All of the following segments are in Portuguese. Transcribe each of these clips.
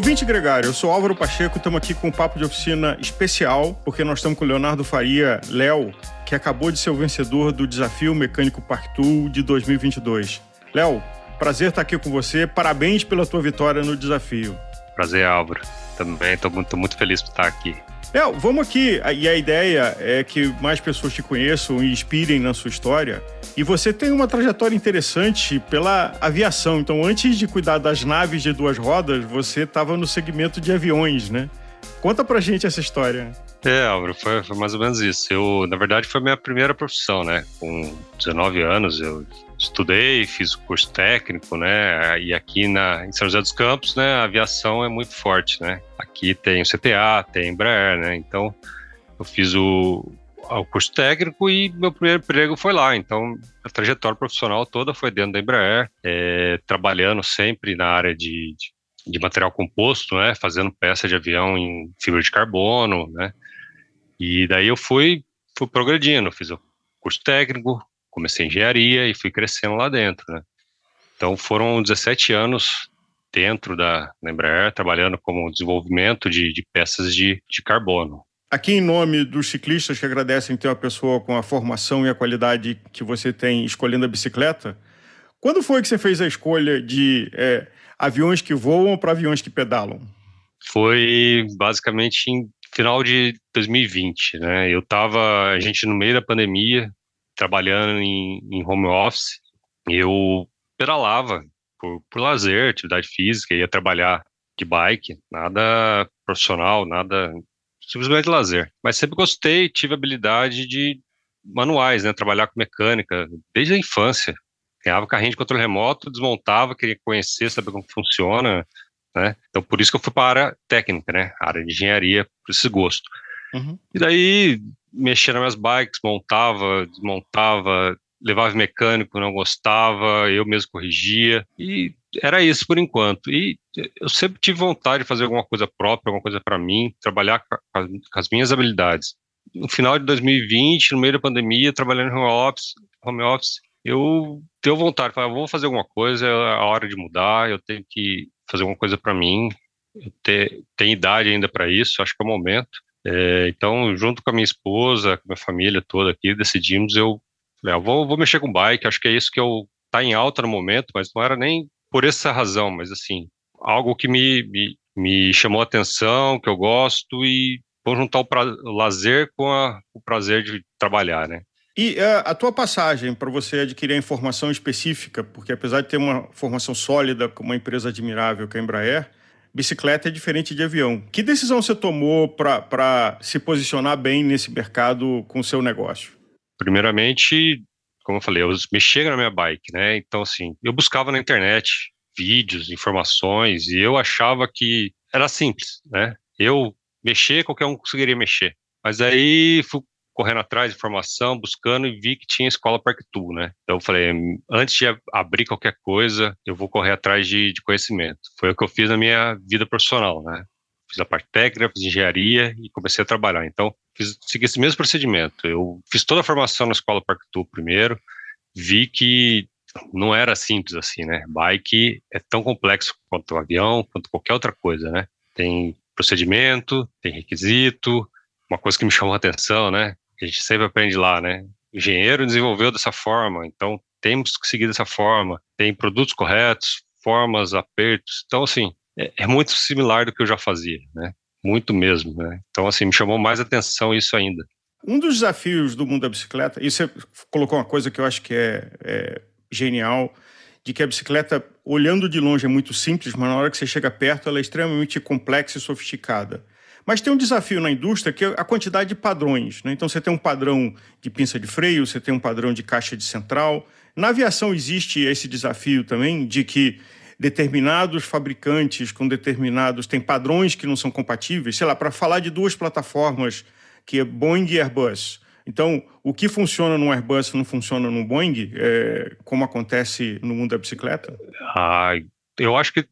Ouvinte Gregário, eu sou Álvaro Pacheco, estamos aqui com um papo de oficina especial, porque nós estamos com o Leonardo Faria, Léo, que acabou de ser o vencedor do Desafio Mecânico Park-Tool de 2022. Léo, prazer estar aqui com você, parabéns pela tua vitória no desafio. Prazer, Álvaro. Também estou muito, muito feliz por estar aqui. Léo, vamos aqui, e a ideia é que mais pessoas te conheçam e inspirem na sua história. E você tem uma trajetória interessante pela aviação. Então, antes de cuidar das naves de duas rodas, você estava no segmento de aviões, né? Conta pra gente essa história. É, Álvaro, foi, foi, mais ou menos isso. Eu, na verdade, foi minha primeira profissão, né? Com 19 anos, eu estudei, fiz curso técnico, né? E aqui na, em São José dos Campos, né, a aviação é muito forte, né? Aqui tem o CTA, tem Embraer, né? Então, eu fiz o, o curso técnico e meu primeiro emprego foi lá. Então, a trajetória profissional toda foi dentro da Embraer, é, trabalhando sempre na área de, de de material composto, né, fazendo peça de avião em fibra de carbono, né, e daí eu fui, fui progredindo, fiz o curso técnico, comecei engenharia e fui crescendo lá dentro, né. Então foram 17 anos dentro da, Embraer, trabalhando como desenvolvimento de, de peças de, de carbono. Aqui, em nome dos ciclistas que agradecem ter uma pessoa com a formação e a qualidade que você tem escolhendo a bicicleta, quando foi que você fez a escolha de é, aviões que voam para aviões que pedalam? Foi basicamente em final de 2020, né? Eu estava, a gente no meio da pandemia, trabalhando em, em home office, eu pedalava por, por lazer, atividade física, ia trabalhar de bike, nada profissional, nada simplesmente lazer. Mas sempre gostei, tive habilidade de manuais, né? Trabalhar com mecânica desde a infância ganhava carrinho de controle remoto, desmontava, queria conhecer, saber como funciona, né? Então, por isso que eu fui para a área técnica, né? A área de engenharia, por esse gosto. Uhum. E daí, mexia nas minhas bikes, montava, desmontava, levava mecânico, não gostava, eu mesmo corrigia, e era isso por enquanto. E eu sempre tive vontade de fazer alguma coisa própria, alguma coisa para mim, trabalhar com as minhas habilidades. No final de 2020, no meio da pandemia, trabalhando em home office, home office eu tenho vontade, falar, vou fazer alguma coisa, é a hora de mudar, eu tenho que fazer alguma coisa para mim, eu te, tenho idade ainda para isso, acho que é o momento. É, então, junto com a minha esposa, com a minha família toda aqui, decidimos, eu, eu ah, vou, vou mexer com bike, acho que é isso que eu tá em alta no momento, mas não era nem por essa razão, mas assim, algo que me, me, me chamou a atenção, que eu gosto e vou juntar o, pra, o lazer com a, o prazer de trabalhar, né? E uh, a tua passagem para você adquirir a informação específica, porque apesar de ter uma formação sólida com uma empresa admirável que é a Embraer, bicicleta é diferente de avião. Que decisão você tomou para se posicionar bem nesse mercado com o seu negócio? Primeiramente, como eu falei, eu mexia na minha bike, né? Então, assim, eu buscava na internet vídeos, informações, e eu achava que era simples, né? Eu mexer, qualquer um conseguiria mexer. Mas aí fui correndo atrás de informação, buscando e vi que tinha escola Parktool, né? Então eu falei, antes de abrir qualquer coisa, eu vou correr atrás de, de conhecimento. Foi o que eu fiz na minha vida profissional, né? Fiz a parte técnica, fiz engenharia e comecei a trabalhar. Então, fiz, segui esse mesmo procedimento. Eu fiz toda a formação na escola Parktool primeiro, vi que não era simples assim, né? Bike é tão complexo quanto o avião, quanto qualquer outra coisa, né? Tem procedimento, tem requisito, uma coisa que me chamou a atenção, né? a gente sempre aprende lá, né? Engenheiro desenvolveu dessa forma, então temos que seguir dessa forma. Tem produtos corretos, formas, apertos. Então, assim, é, é muito similar do que eu já fazia, né? Muito mesmo, né? Então, assim, me chamou mais atenção isso ainda. Um dos desafios do mundo da bicicleta, e você colocou uma coisa que eu acho que é, é genial, de que a bicicleta, olhando de longe, é muito simples, mas na hora que você chega perto, ela é extremamente complexa e sofisticada. Mas tem um desafio na indústria que é a quantidade de padrões. Né? Então, você tem um padrão de pinça de freio, você tem um padrão de caixa de central. Na aviação existe esse desafio também de que determinados fabricantes com determinados têm padrões que não são compatíveis. Sei lá, para falar de duas plataformas, que é Boeing e Airbus. Então, o que funciona no Airbus não funciona no Boeing, é, como acontece no mundo da bicicleta? Ah, eu acho que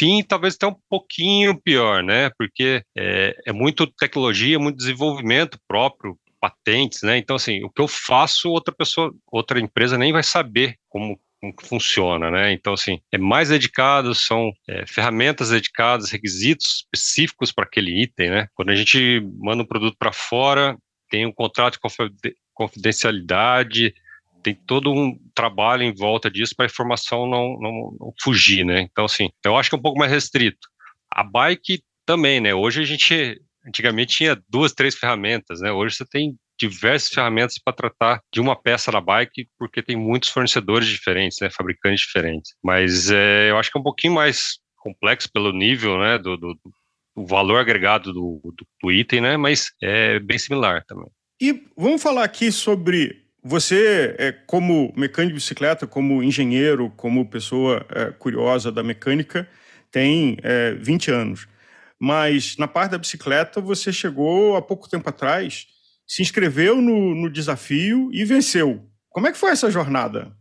Sim, talvez até um pouquinho pior, né? Porque é, é muito tecnologia, muito desenvolvimento próprio, patentes, né? Então, assim, o que eu faço, outra pessoa, outra empresa nem vai saber como como funciona, né? Então, assim, é mais dedicado, são é, ferramentas dedicadas, requisitos específicos para aquele item, né? Quando a gente manda um produto para fora, tem um contrato de confidencialidade, tem todo um trabalho em volta disso para a informação não, não, não, fugir, né? Então, assim, eu acho que é um pouco mais restrito. A bike também, né? Hoje a gente, antigamente tinha duas, três ferramentas, né? Hoje você tem diversas ferramentas para tratar de uma peça da bike, porque tem muitos fornecedores diferentes, né, fabricantes diferentes. Mas é, eu acho que é um pouquinho mais complexo pelo nível, né, do, do, do valor agregado do, do, do, item, né, mas é bem similar também. E vamos falar aqui sobre você, é, como mecânico de bicicleta, como engenheiro, como pessoa é, curiosa da mecânica, tem é, 20 anos. Mas na parte da bicicleta, você chegou há pouco tempo atrás se inscreveu no, no desafio e venceu. Como é que foi essa jornada?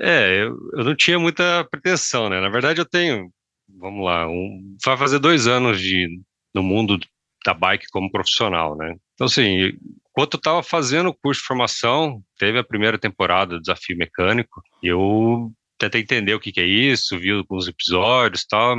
É, eu, eu não tinha muita pretensão, né? Na verdade, eu tenho, vamos lá, um, vai fazer dois anos de, no mundo da bike como profissional, né? Então, assim, enquanto eu estava fazendo o curso de formação, teve a primeira temporada do Desafio Mecânico, eu tentei entender o que, que é isso, vi alguns episódios e tal,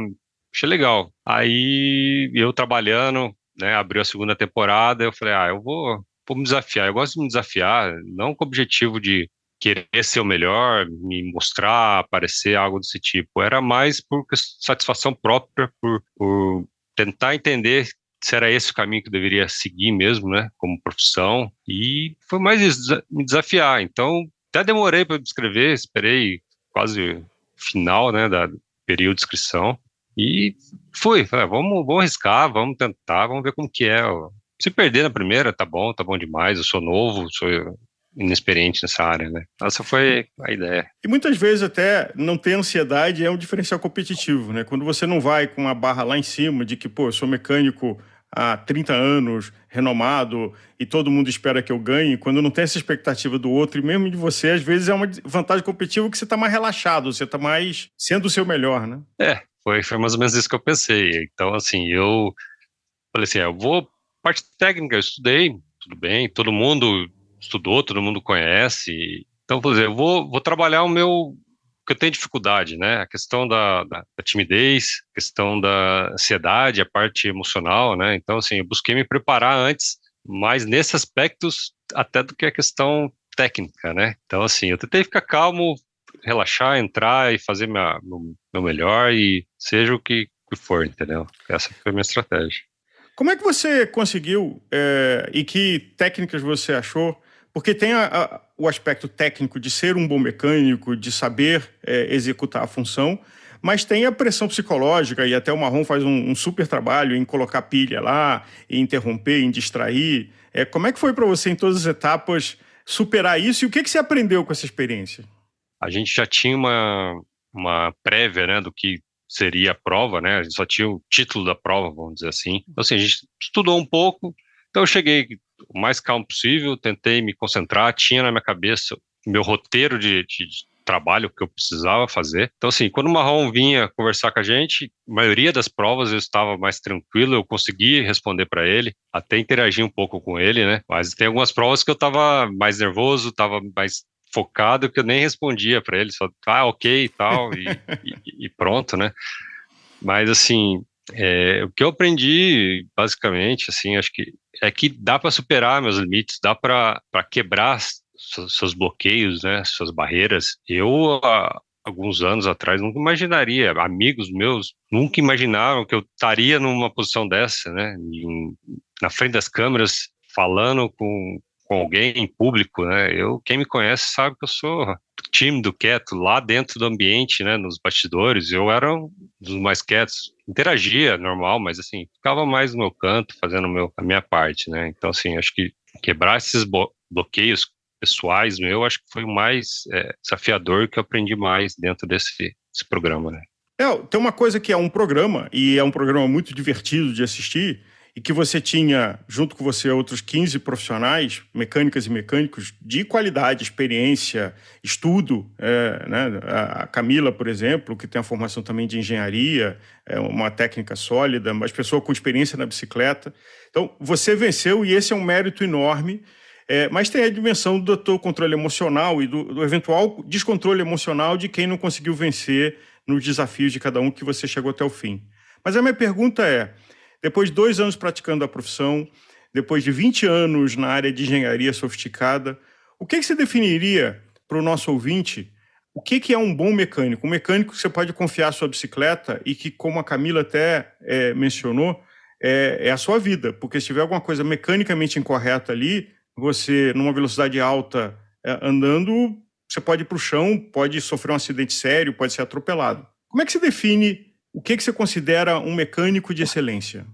achei legal. Aí, eu trabalhando, né, abriu a segunda temporada, eu falei, ah, eu vou vou me desafiar. Eu gosto de me desafiar, não com o objetivo de querer ser o melhor, me mostrar, aparecer, algo desse tipo. Era mais por satisfação própria, por, por tentar entender se era esse o caminho que eu deveria seguir mesmo, né, como profissão. E foi mais isso, me desafiar. Então, até demorei para escrever, esperei quase final, né, da período de inscrição. E fui, falei, ah, vamos, vamos arriscar, vamos tentar, vamos ver como que é se perder na primeira, tá bom, tá bom demais. Eu sou novo, sou inexperiente nessa área, né? Essa foi a ideia. E muitas vezes até não ter ansiedade é um diferencial competitivo, né? Quando você não vai com a barra lá em cima de que, pô, eu sou mecânico há 30 anos, renomado, e todo mundo espera que eu ganhe, quando não tem essa expectativa do outro e mesmo de você, às vezes é uma vantagem competitiva que você está mais relaxado, você está mais sendo o seu melhor, né? É, foi, foi mais ou menos isso que eu pensei. Então, assim, eu falei assim, é, eu vou Parte técnica, eu estudei, tudo bem, todo mundo estudou, todo mundo conhece. Então, por exemplo, eu vou, vou trabalhar o meu que eu tenho dificuldade, né? A questão da, da, da, timidez, questão da ansiedade, a parte emocional, né? Então, assim, eu busquei me preparar antes, mais nesses aspectos até do que a questão técnica, né? Então, assim, eu tentei ficar calmo, relaxar, entrar e fazer minha, meu, meu melhor e seja o que, que for, entendeu? Essa foi a minha estratégia. Como é que você conseguiu é, e que técnicas você achou? Porque tem a, a, o aspecto técnico de ser um bom mecânico, de saber é, executar a função, mas tem a pressão psicológica, e até o Marrom faz um, um super trabalho em colocar pilha lá, em interromper, em distrair. É, como é que foi para você, em todas as etapas, superar isso e o que, que você aprendeu com essa experiência? A gente já tinha uma, uma prévia né, do que seria a prova, né? A gente só tinha o título da prova, vamos dizer assim. Então, assim, a gente estudou um pouco. Então, eu cheguei o mais calmo possível, tentei me concentrar, tinha na minha cabeça meu roteiro de, de, de trabalho que eu precisava fazer. Então, assim, quando o Marrom vinha conversar com a gente, a maioria das provas eu estava mais tranquilo, eu consegui responder para ele, até interagir um pouco com ele, né? Mas tem algumas provas que eu estava mais nervoso, estava mais focado que eu nem respondia para ele, só ah, ok e tal, e, e, e, pronto, né? Mas assim, é, o que eu aprendi, basicamente, assim, acho que é que dá para superar meus limites, dá para quebrar seus, bloqueios, né, suas barreiras. Eu, há alguns anos atrás, nunca imaginaria, amigos meus nunca imaginaram que eu estaria numa posição dessa, né, em, na frente das câmeras, falando com, com alguém em público, né? Eu, quem me conhece sabe que eu sou tímido, quieto, lá dentro do ambiente, né, nos bastidores, eu era um dos mais quietos, interagia normal, mas assim, ficava mais no meu canto, fazendo meu, a minha parte, né? Então, assim, acho que quebrar esses bloqueios pessoais meu, acho que foi o mais é, desafiador que eu aprendi mais dentro desse, desse programa, né? É, tem uma coisa que é um programa, e é um programa muito divertido de assistir, e que você tinha, junto com você, outros 15 profissionais, mecânicas e mecânicos, de qualidade, experiência, estudo. É, né? A Camila, por exemplo, que tem a formação também de engenharia, é uma técnica sólida, mas pessoa com experiência na bicicleta. Então, você venceu e esse é um mérito enorme. É, mas tem a dimensão do teu controle emocional e do, do, eventual descontrole emocional de quem não conseguiu vencer nos desafios de cada um que você chegou até o fim. Mas a minha pergunta é: depois de dois anos praticando a profissão, depois de 20 anos na área de engenharia sofisticada, o que, que você definiria para o nosso ouvinte o que, que é um bom mecânico? Um mecânico que você pode confiar sua bicicleta e que, como a Camila até é, mencionou, é, é, a sua vida. Porque se tiver alguma coisa mecanicamente incorreta ali, você, numa velocidade alta, é, andando, você pode ir para o chão, pode sofrer um acidente sério, pode ser atropelado. Como é que você define o que, que você considera um mecânico de excelência?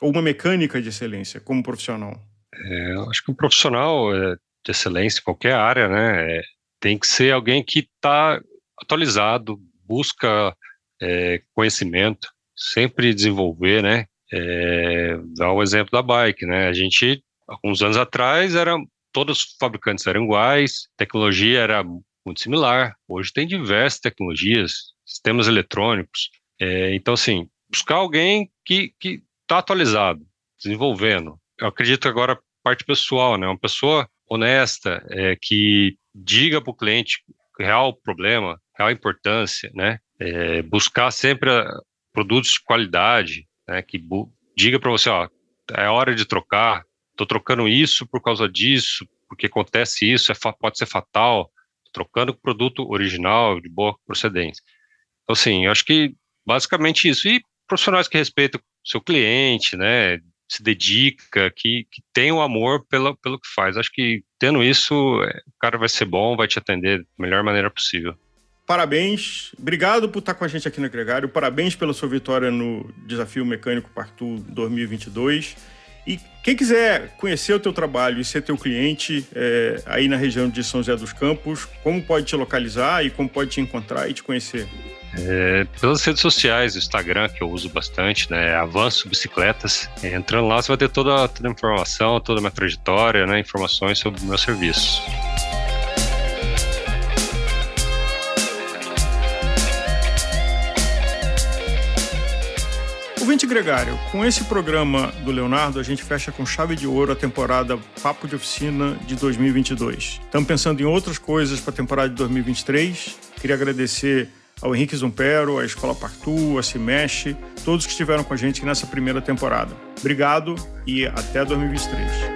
Ou uma mecânica de excelência como profissional? É, eu acho que um profissional é, de excelência em qualquer área, né, é, tem que ser alguém que está atualizado, busca é, conhecimento, sempre desenvolver, né? É, dá o exemplo da bike, né? A gente, alguns anos atrás, era, todos os fabricantes eram iguais, tecnologia era muito similar. Hoje tem diversas tecnologias, sistemas eletrônicos. É, então, assim, buscar alguém que está atualizado, desenvolvendo. Eu acredito agora parte pessoal, né? Uma pessoa honesta, é, que diga para o cliente real problema, real importância, né? É, buscar sempre ah, produtos de qualidade, né? Que diga para você, ó, é hora de trocar. Estou trocando isso por causa disso, porque acontece isso, é, pode ser fatal. Tô trocando produto original de boa procedência. Então, assim, eu acho que basicamente isso. E profissionais que respeitam seu cliente, né? se dedica, que, que tem o amor pelo, pelo que faz. Acho que tendo isso, é, o cara vai ser bom, vai te atender da melhor maneira possível. Parabéns, obrigado por estar com a gente aqui no Gregário, parabéns pela sua vitória no Desafio Mecânico Partu 2022. E quem quiser conhecer o teu trabalho e ser teu cliente é, aí na região de São José dos Campos, como pode te localizar e como pode te encontrar e te conhecer? É, pelas redes sociais, Instagram, que eu uso bastante, né? Avanço Bicicletas. É, entrando lá, você vai ter toda, toda a informação, toda a minha trajetória, né? Informações sobre o meu serviço. Ouvinte Gregário, com esse programa do Leonardo, a gente fecha com chave de ouro a temporada Papo de Oficina de 2022. Estamos pensando em outras coisas para a temporada de 2023. Queria agradecer ao Henrique Zumpero, à Escola Partu, a Cimesh, todos que estiveram com a gente nessa primeira temporada. Obrigado e até 2023.